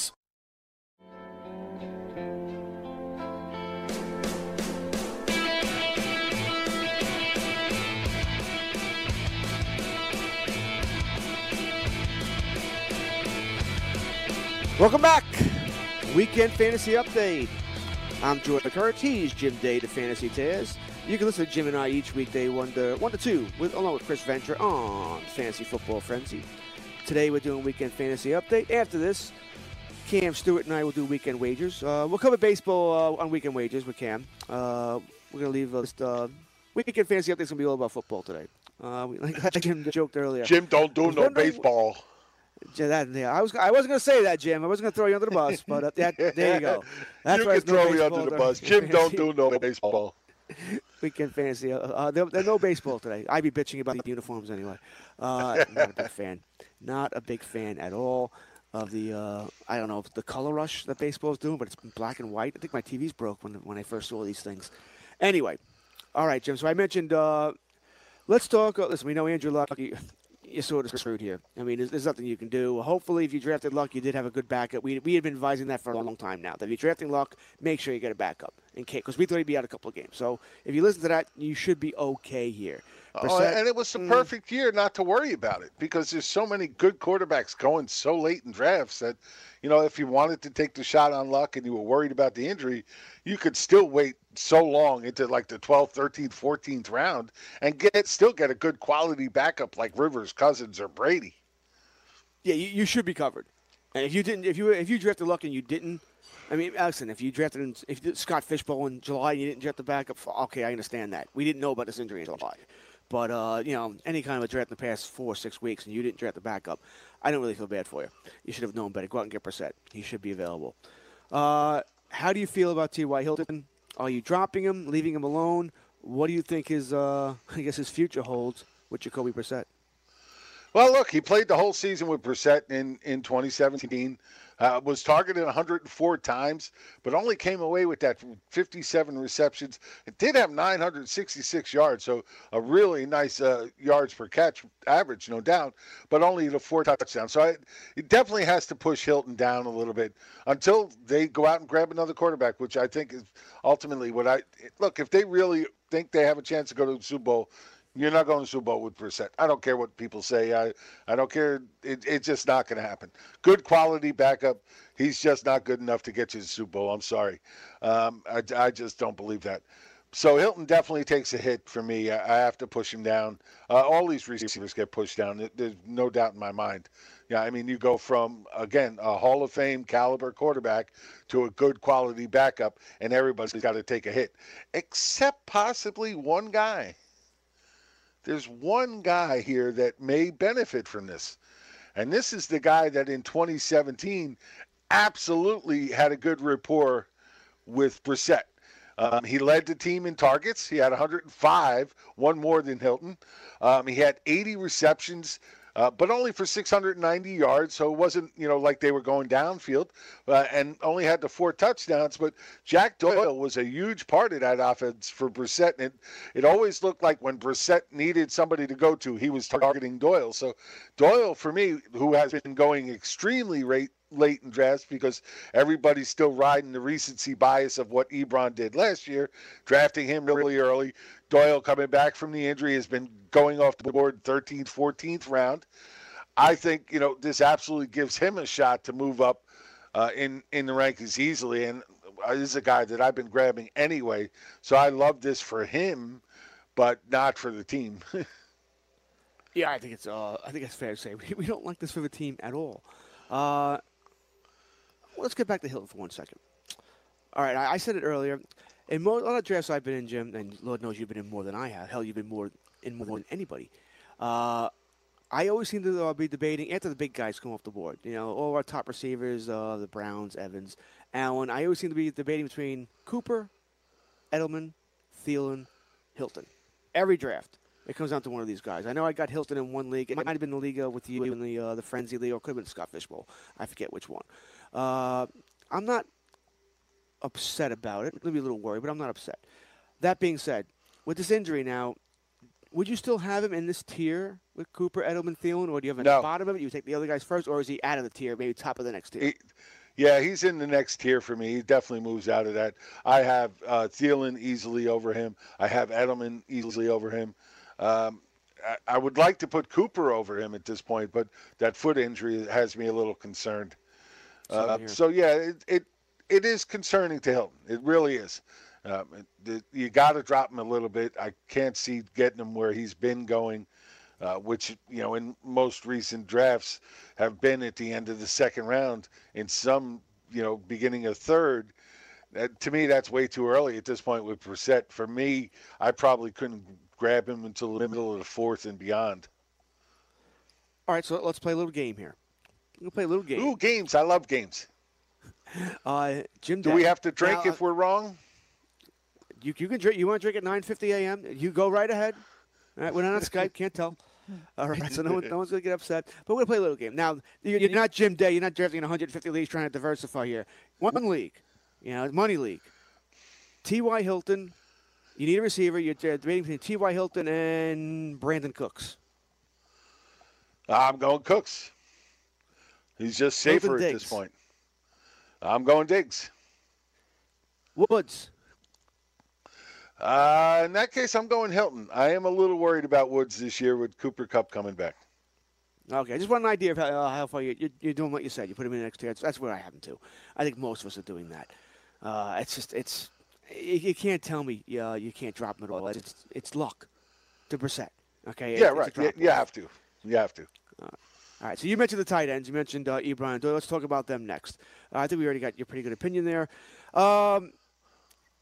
Welcome back. Weekend Fantasy Update. I'm Jordan McCurch. He's Jim Day, the Fantasy Taz. You can listen to Jim and I each weekday, 1 to, 1 to 2, with, along with Chris Venture on Fantasy Football Frenzy. Today we're doing Weekend Fantasy Update. After this, Cam Stewart and I will do Weekend Wagers. Uh, we'll cover baseball uh, on Weekend Wagers with Cam. Uh, we're going to leave uh, just, uh, Weekend Fantasy Update is going to be all about football today. Uh, we- [LAUGHS] like, like Jim joked earlier. Jim, don't do no baseball. Yeah, that, yeah, I was I wasn't going to say that, Jim. I wasn't going to throw you under the bus, but uh, that, [LAUGHS] there you go. That's you can there's no throw me under the bus. Jim, don't do no [LAUGHS] baseball. Weekend fantasy. Uh, uh, there, there's no baseball today. I'd be bitching about the uniforms anyway. Uh, not a big fan. Not a big fan at all of the. Uh, I don't know if the color rush that baseball is doing, but it's black and white. I think my TV's broke when when I first saw these things. Anyway, all right, Jim. So I mentioned. Uh, let's talk. Uh, listen, we know Andrew Luck. You, you're sort of screwed here. I mean, there's, there's nothing you can do. Hopefully, if you drafted Luck, you did have a good backup. We, we had been advising that for a long time now. That if you're drafting Luck, make sure you get a backup in case because we thought he'd be out a couple of games. So if you listen to that, you should be okay here. Oh, and it was the Mm. perfect year not to worry about it because there's so many good quarterbacks going so late in drafts that, you know, if you wanted to take the shot on luck and you were worried about the injury, you could still wait so long into like the 12th, 13th, 14th round and get still get a good quality backup like Rivers, Cousins, or Brady. Yeah, you, you should be covered. And if you didn't, if you if you drafted Luck and you didn't, I mean, listen, if you drafted in, if you Scott Fish Bowl in July and you didn't draft the backup, okay, I understand that. We didn't know about this injury in July. But uh, you know, any kind of a draft in the past four or six weeks and you didn't draft the backup, I don't really feel bad for you. You should have known better. Go out and get Brissett. He should be available. Uh, how do you feel about T.Y. Hilton? Are you dropping him, leaving him alone? What do you think his, uh, [LAUGHS] I guess, his future holds with Jacoby Brissett? Well, look, he played the whole season with Brissett in, in 2017. Uh, was targeted 104 times, but only came away with that 57 receptions. It did have 966 yards, so a really nice uh, yards per catch average, no doubt, but only the four touchdowns. So I, it definitely has to push Hilton down a little bit until they go out and grab another quarterback, which I think is ultimately what I look. If they really think they have a chance to go to the Super Bowl, you're not going to Super Bowl with Brissett. I don't care what people say. I, I don't care. It, it's just not going to happen. Good quality backup. He's just not good enough to get you to the Super Bowl. I'm sorry. Um, I, I just don't believe that. So Hilton definitely takes a hit for me. I, I have to push him down. Uh, all these receivers get pushed down. There's no doubt in my mind. Yeah, I mean, you go from again a Hall of Fame caliber quarterback to a good quality backup, and everybody's got to take a hit, except possibly one guy there's one guy here that may benefit from this. And this is the guy that in 2017 absolutely had a good rapport with Brissett. Um, he led the team in targets. He had 105, one more than Hilton. Um, he had 80 receptions, uh, but only for 690 yards. So it wasn't, you know, like they were going downfield, uh, and only had the four touchdowns. But Jack Doyle was a huge part of that offense for Brissett, and it, it always looked like when Brissett needed somebody to go to, he was targeting Doyle. So Doyle, for me, who has been going extremely rate late in drafts because everybody's still riding the recency bias of what Ebron did last year, drafting him really early. Doyle coming back from the injury has been going off the board 13th, 14th round. I think you know this absolutely gives him a shot to move up uh, in in the rankings easily, and uh, this is a guy that I've been grabbing anyway. So I love this for him, but not for the team. [LAUGHS] Yeah, I think it's uh, I think it's fair to say we, don't like this for the team at all. Uh, let's get back to Hilton for one second. All right, I, I said it earlier. In most other drafts I've been in, Jim, and Lord knows you've been in more than I have. Hell, you've been more in more than anybody. Uh, I always seem to uh, be debating after the big guys come off the board. You know, all our top receivers, uh, the Browns, Evans, Allen. I always seem to be debating between Cooper, Edelman, Thielen, Hilton. Every draft, it comes down to one of these guys. I know I got Hilton in one league. It might have been the league with you in the uh, the frenzy league, or could have been Scott Fish Bowl. I forget which one. Uh, I'm not upset about it. Maybe a little worried, but I'm not upset. That being said, with this injury now, would you still have him in this tier with Cooper, Edelman, Thielen, or do you have him at the bottom of it? You take the other guys first, or is he out of the tier, maybe top of the next tier? He- yeah, he's in the next tier for me. He definitely moves out of that. I have uh, Thielen easily over him. I have Edelman easily over him. Um, I, I would like to put Cooper over him at this point, but that foot injury has me a little concerned. Uh, so yeah, it, it it is concerning to Hilton. It really is. Um, it- you got to drop him a little bit. I can't see getting him where he's been going, uh, which you know in most recent drafts have been at the end of the second round. In some, you know, beginning of third. Uh, to me, that's way too early at this point with Brissett. For me, I probably couldn't grab him until the middle of the fourth and beyond. All right, so let's play a little game here. We'll play a little game. Ooh, games! I love games. [LAUGHS] Uh, Jim, Do we have to drink Now, if we're wrong? You, you can drink. You want to drink at 9:50 a.m. You go right ahead. All right, we're not on Skype. Can't tell. All right, so no, one, no one's gonna get upset. But we're gonna play a little game. Now you're, you're not Jim Day. You're not drafting 150 leagues trying to diversify here. One league, you know, money league. T.Y. Hilton. You need a receiver. You're debating between T.Y. Hilton and Brandin Cooks. I'm going Cooks. He's just safer at this point. I'm going Diggs. Woods. Uh, in that case, I'm going Hilton. I am a little worried about Woods this year with Cooper Kupp coming back. Okay, just want an idea of how, uh, how far you, you're, you're doing what you said. You put him in the next tier. That's, that's where I have him too. I think most of us are doing that. Uh, it's just it's you, you can't tell me uh, you can't drop him at all. It's it's luck to Brissett. Okay. yeah, right. You, you have to. You have to. All right. So you mentioned the tight ends. You mentioned uh, Ebron and Doyle. Let's talk about them next. I think we already got your pretty good opinion there. Um,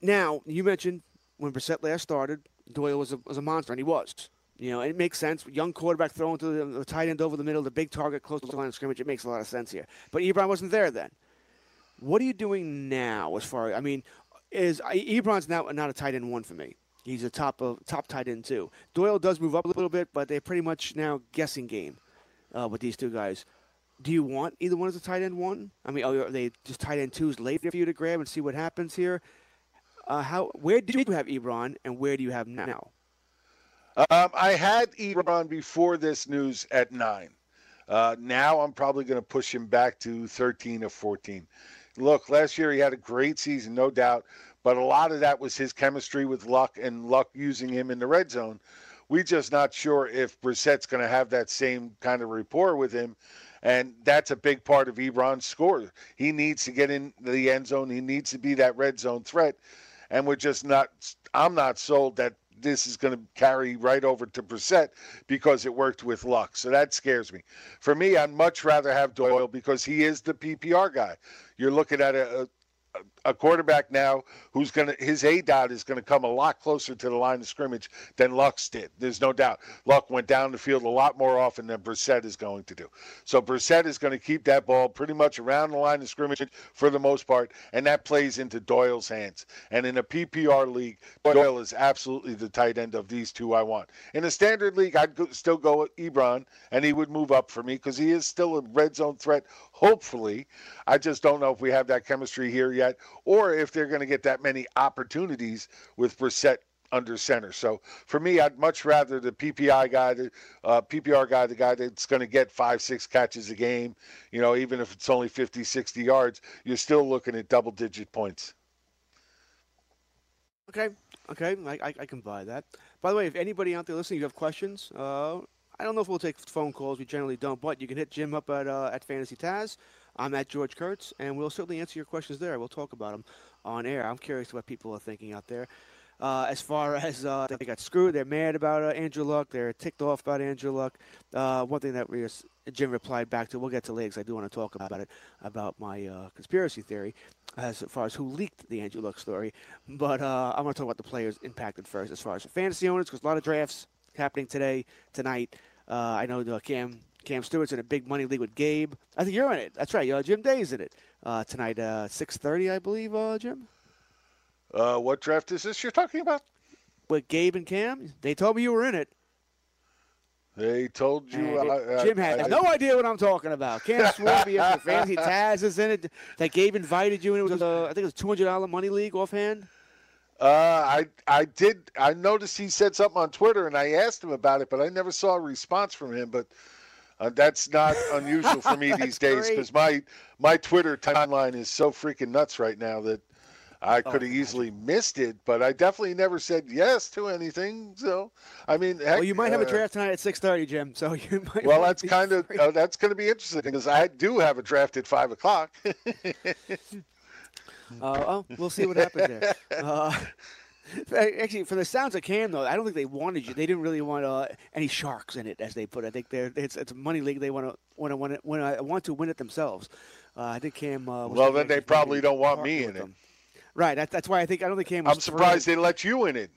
now you mentioned when Brissett last started, Doyle was a, was a monster, and he was. You know, it makes sense. Young quarterback throwing to the, the tight end over the middle, the big target close to the line of scrimmage. It makes a lot of sense here. But Ebron wasn't there then. What are you doing now? As far I mean, is Ebron's now not a tight end one for me. He's a top of top tight end too. Doyle does move up a little bit, but they're pretty much now guessing game uh, with these two guys. Do you want either one as a tight end one? I mean, are they just tight end twos later for you to grab and see what happens here? Uh, how where did you have Ebron and where do you have now? Um, I had Ebron before this news at nine. Uh, now I'm probably going to push him back to 13 or 14. Look, last year he had a great season, no doubt, but a lot of that was his chemistry with Luck and Luck using him in the red zone. We're just not sure if Brissett's going to have that same kind of rapport with him. And that's a big part of Ebron's score. He needs to get in the end zone. He needs to be that red zone threat. And we're just not, I'm not sold that this is going to carry right over to Brissett because it worked with Luck. So that scares me. For me, I'd much rather have Doyle because he is the PPR guy. You're looking at a, a a quarterback now who's going to his aDOT is going to come a lot closer to the line of scrimmage than Lux did. There's no doubt. Luck went down the field a lot more often than Brissett is going to do. So Brissett is going to keep that ball pretty much around the line of scrimmage for the most part, and that plays into Doyle's hands. And in a PPR league, Doyle is absolutely the tight end of these two I want. In a standard league, I'd go, still go with Ebron, and he would move up for me because he is still a red zone threat. Hopefully, I just don't know if we have that chemistry here yet, or if they're going to get that many opportunities with Brissett under center. So for me, I'd much rather the PPI guy, the uh, PPR guy, the guy that's going to get five, six catches a game. You know, even if it's only 50, 60 yards, you're still looking at double digit points. Okay, okay, I, I, can buy that. By the way, if anybody out there listening, you have questions, uh, I don't know if we'll take phone calls. We generally don't, but you can hit Jim up at uh, at Fantasy Taz. I'm at George Kurtz, and we'll certainly answer your questions there. We'll talk about them on air. I'm curious what people are thinking out there. Uh, as far [LAUGHS] as uh, they got screwed, they're mad about uh, Andrew Luck. They're ticked off about Andrew Luck. Uh, one thing that we Jim replied back to, we'll get to later 'cause I do want to talk about it, about my uh, conspiracy theory as far as who leaked the Andrew Luck story. But uh, I want to talk about the players impacted first as far as fantasy owners, because a lot of drafts happening today, tonight. Uh, I know Cam Cam Stewart's in a big money league with Gabe. I think you're in it. That's right. Uh, Jim Day's in it uh, tonight, uh, six thirty, I believe. Uh, Jim. Uh, what draft is this you're talking about? With Gabe and Cam, they told me you were in it. They told you. I, I- Jim has I- no idea what I'm talking about. Cam swore me up. Fantasy Taz is in it. That Gabe invited you, and it was a, I think it was two hundred dollar money league offhand. Uh, I I did. I noticed he said something on Twitter, and I asked him about it, but I never saw a response from him. But uh, that's not unusual for me [LAUGHS] these days because my my Twitter timeline is so freaking nuts right now that I Oh, could have easily missed it. But I definitely never said yes to anything. So I mean, heck, well, you might have a uh, draft tonight at six thirty, Jim. So [LAUGHS] you might. Well, that's kind of uh, that's going to be interesting because I do have a draft at five o'clock. [LAUGHS] Uh, oh, we'll see what happens there. [LAUGHS] Actually, for the sounds of Cam, though, I don't think they wanted you. They didn't really want uh, any sharks in it, as they put it. I think they're, it's, it's a money league. They want to want to want to want to want to win it themselves. Uh, I think Cam. Uh, was well, then they probably don't want me in it. them. Right. That, that's why I think I don't think Cam. Was I'm surprised they let you in it.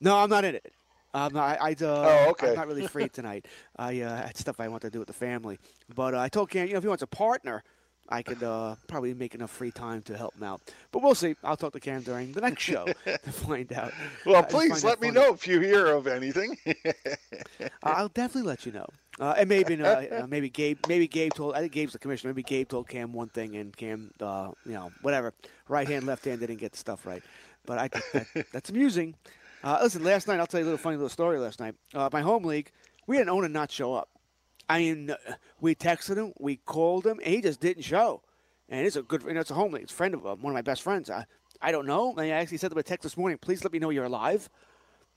No, I'm not in it. Um, I, I, uh, Oh, okay. I'm not really free tonight. [LAUGHS] I uh, had stuff I want to do with the family. But uh, I told Cam, you know, if he wants a partner, I could uh, probably make enough free time to help him out. But we'll see. I'll talk to Cam during the next show [LAUGHS] to find out. Well, just please let me funny. know if you hear of anything. [LAUGHS] I'll definitely let you know. Uh, and maybe uh, uh, maybe Gabe maybe Gabe told I think Gabe's the commissioner. Maybe Gabe told Cam one thing and Cam uh, you know whatever right hand left hand didn't get the stuff right. But I that, that's amusing. Uh, listen, last night I'll tell you a little funny little story. Last night, uh, my home league, we had an owner not show up. I mean, uh, we texted him, we called him, and he just didn't show. And it's a good, you know, it's a home league. It's a friend of uh, one of my best friends. I, I don't know. I actually sent him a text this morning. Please let me know you're alive.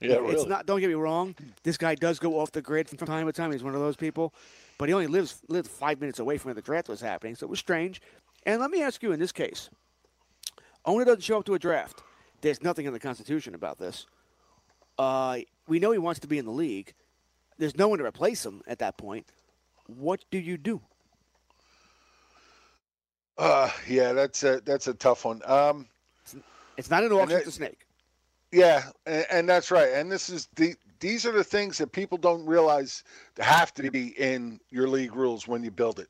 Yeah, really. It's not. Don't get me wrong. This guy does go off the grid from time to time. He's one of those people, but he only lives lives five minutes away from where the draft was happening, so it was strange. And let me ask you, in this case, owner doesn't show up to a draft. There's nothing in the Constitution about this. Uh, we know he wants to be in the league. There's no one to replace him at that point. What do you do? Uh, yeah, that's a that's a tough one. Um, it's not an auction to snake. Yeah, and, and that's right. And this is the these are the things that people don't realize have to be in your league rules when you build it.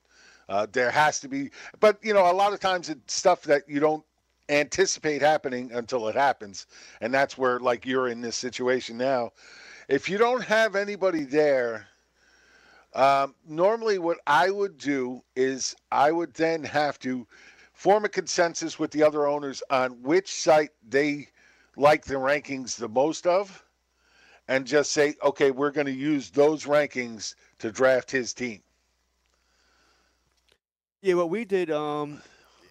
Uh, there has to be, but you know, a lot of times it's stuff that you don't anticipate happening until it happens, and that's where like you're in this situation now. If you don't have anybody there, Um, normally, what I would do is I would then have to form a consensus with the other owners on which site they like the rankings the most of, and just say, okay, we're going to use those rankings to draft his team. Yeah, what we did, um,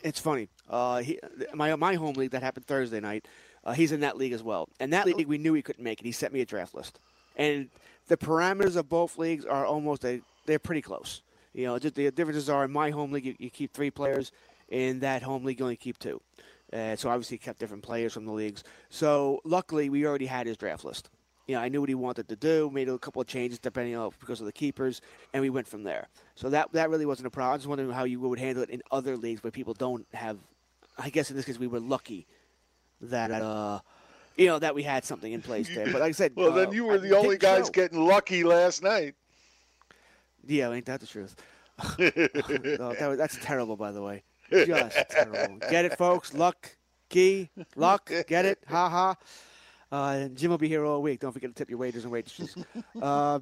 it's funny. Uh, he, my my home league that happened Thursday night. Uh, he's in that league as well, and that league we knew he couldn't make it. He sent me a draft list, and the parameters of both leagues are almost a, they're pretty close. You know, just the differences are in my home league you, you keep three players, in that home league you only keep two. Uh, so obviously he kept different players from the leagues. So luckily we already had his draft list. You know, I knew what he wanted to do, made a couple of changes depending on because of the keepers, and we went from there. So that that really wasn't a problem. I was wondering how you would handle it in other leagues where people don't have. I guess in this case we were lucky that uh, you know that we had something in place there. But like I said, [LAUGHS] Well, uh, then you were I- the only guys show. getting lucky last night. Yeah, ain't that the truth? [LAUGHS] [LAUGHS] No, that was- that's terrible, by the way. Just terrible. Get it, folks? Luck, key, luck. Get it? Ha ha. Uh, Jim will be here all week. Don't forget to tip your waiters and waitresses. uh,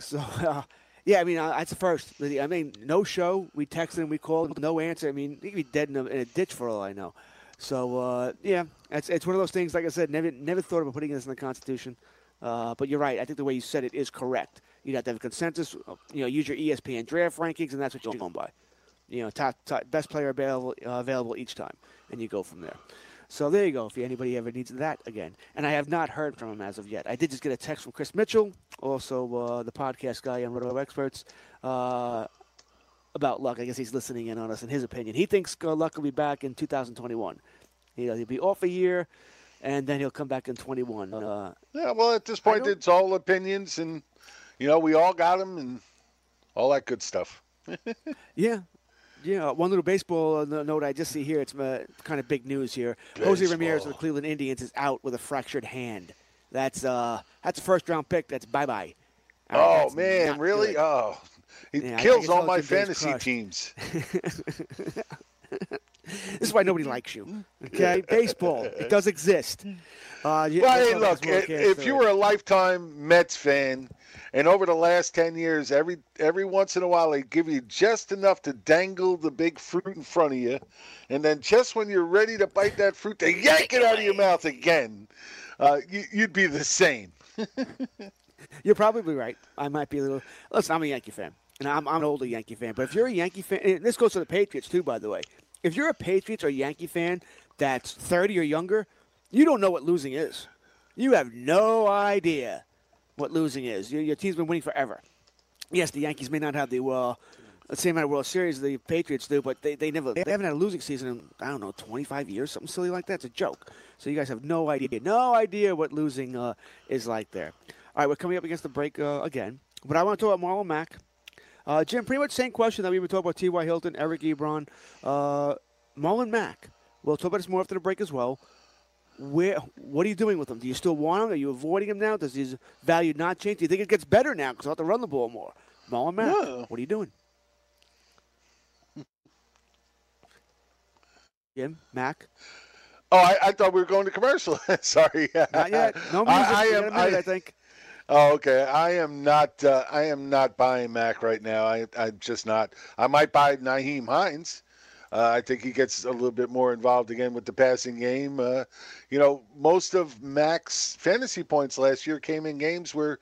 so, uh, yeah, I mean, uh, that's the first. I mean, no show. We texted him, we called him, no answer. I mean, he could be dead in a, in a ditch for all I know. So, uh, yeah, it's, it's one of those things, like I said, never never thought about putting this in the Constitution. Uh, but you're right. I think the way you said it is correct. You'd have to have a consensus. You know, use your ESPN draft rankings, and that's what you're going by. You know, top, top best player available uh, available each time, and you go from there. So there you go. If anybody ever needs that again, and I have not heard from him as of yet. I did just get a text from Chris Mitchell, also uh, the podcast guy on Roto Experts, uh, about Luck. I guess he's listening in on us. In his opinion, he thinks uh, Luck will be back in 2021. He'll, he'll be off a year, and then he'll come back in 21. Uh, Yeah, well, at this point, it's all opinions, and you know we all got them, and all that good stuff. [LAUGHS] Yeah. Yeah, one little baseball uh, note I just see here. It's uh, kind of big news here. Jose Ramirez of the Cleveland Indians is out with a fractured hand. That's uh, that's a first round pick. That's bye bye. oh man, really? Oh, he Yeah, kills all all my fantasy crushed. teams. [LAUGHS] This is why nobody likes you. Okay, [LAUGHS] baseball it does exist. Uh, you- Well, hey, look, this i- broadcast if you were a lifetime Mets fan, and over the last ten years, every every once in a while they give you just enough to dangle the big fruit in front of you, and then just when you're ready to bite that fruit, they yank it out of your mouth again. Uh, you, you'd be the same. [LAUGHS] You're probably right. I might be a little. Listen, I'm a Yankee fan, and I'm, I'm an older Yankee fan. But if you're a Yankee fan, and this goes to the Patriots too, by the way. If you're a Patriots or Yankee fan that's 30 or younger, you don't know what losing is. You have no idea what losing is. Your, your team's been winning forever. Yes, the Yankees may not have the same amount of World Series the Patriots do, but they, they never they haven't had a losing season in I don't know 25 years, something silly like that. It's a joke. So you guys have no idea, no idea what losing uh, is like there. All right, we're coming up against the break uh, again, but I want to talk about Marlon Mack. Uh, Jim, pretty much same question that we were talking about T.Y. Hilton, Eric Ebron, uh, Marlon Mack. We'll talk about this more after the break as well. Where, what are you doing with him? Do you still want him? Are you avoiding him now? Does his value not change? Do you think it gets better now because I'll have to run the ball more? Marlon Mack, No. what are you doing? Jim, Mack. Oh, I, I thought we were going to commercial. [LAUGHS] Sorry. Not yet. No music. I, I am. minute, I, I think. Oh, okay. I am not. Uh, I am not buying Mack right now. I, I'm just not. I might buy Nyheim Hines. Uh, I think he gets a little bit more involved again with the passing game. Uh, you know, most of Mack's fantasy points last year came in games where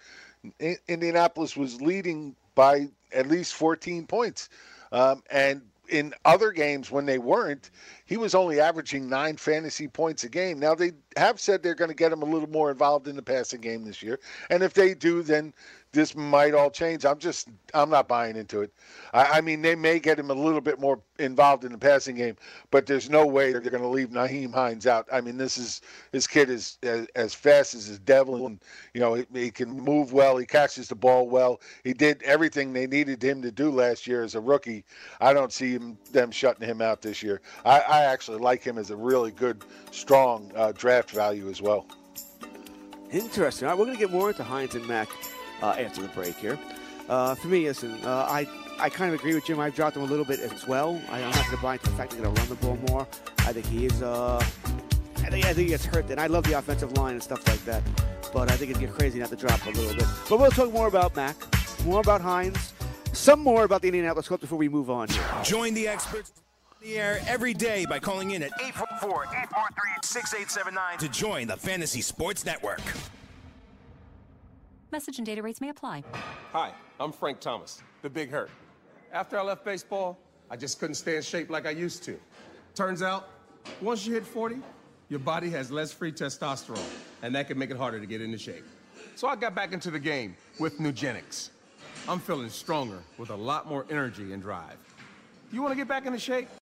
Indianapolis was leading by at least 14 points, um, and in other games when they weren't, he was only averaging nine fantasy points a game. Now they have said they're going to get him a little more involved in the passing game this year, and if they do, then this might all change. I'm just I'm not buying into it. I, I mean, they may get him a little bit more involved in the passing game, but there's no way they're going to leave Nyheim Hines out. I mean, this is this kid is as, as fast as his devil, and you know he, he can move well. He catches the ball well. He did everything they needed him to do last year as a rookie. I don't see him them shutting him out this year. I, I actually like him as a really good, strong uh, draft value as well. Interesting. All right, we're going to get more into Hines and Mack uh, after the break here. Uh, for me, listen, uh, I I kind of agree with Jim. I've dropped him a little bit as well. I, I'm not going to buy into the fact that they're going to run the ball more. I think he is. Uh, I think I think he gets hurt. And I love the offensive line and stuff like that. But I think it'd get crazy not to drop a little bit. But we'll talk more about Mack, more about Hines, some more about the Indianapolis Colts before we move on. Join the experts the air every day by calling in at 844-843-6879 to join the Fantasy Sports Network. Message and data rates may apply. Hi, I'm Frank Thomas, the Big Hurt. After I left baseball, I just couldn't stay in shape like I used to. Turns out, once you hit 40, your body has less free testosterone, and that can make it harder to get into shape. So I got back into the game with Nugenix. I'm feeling stronger with a lot more energy and drive. You want to get back into shape?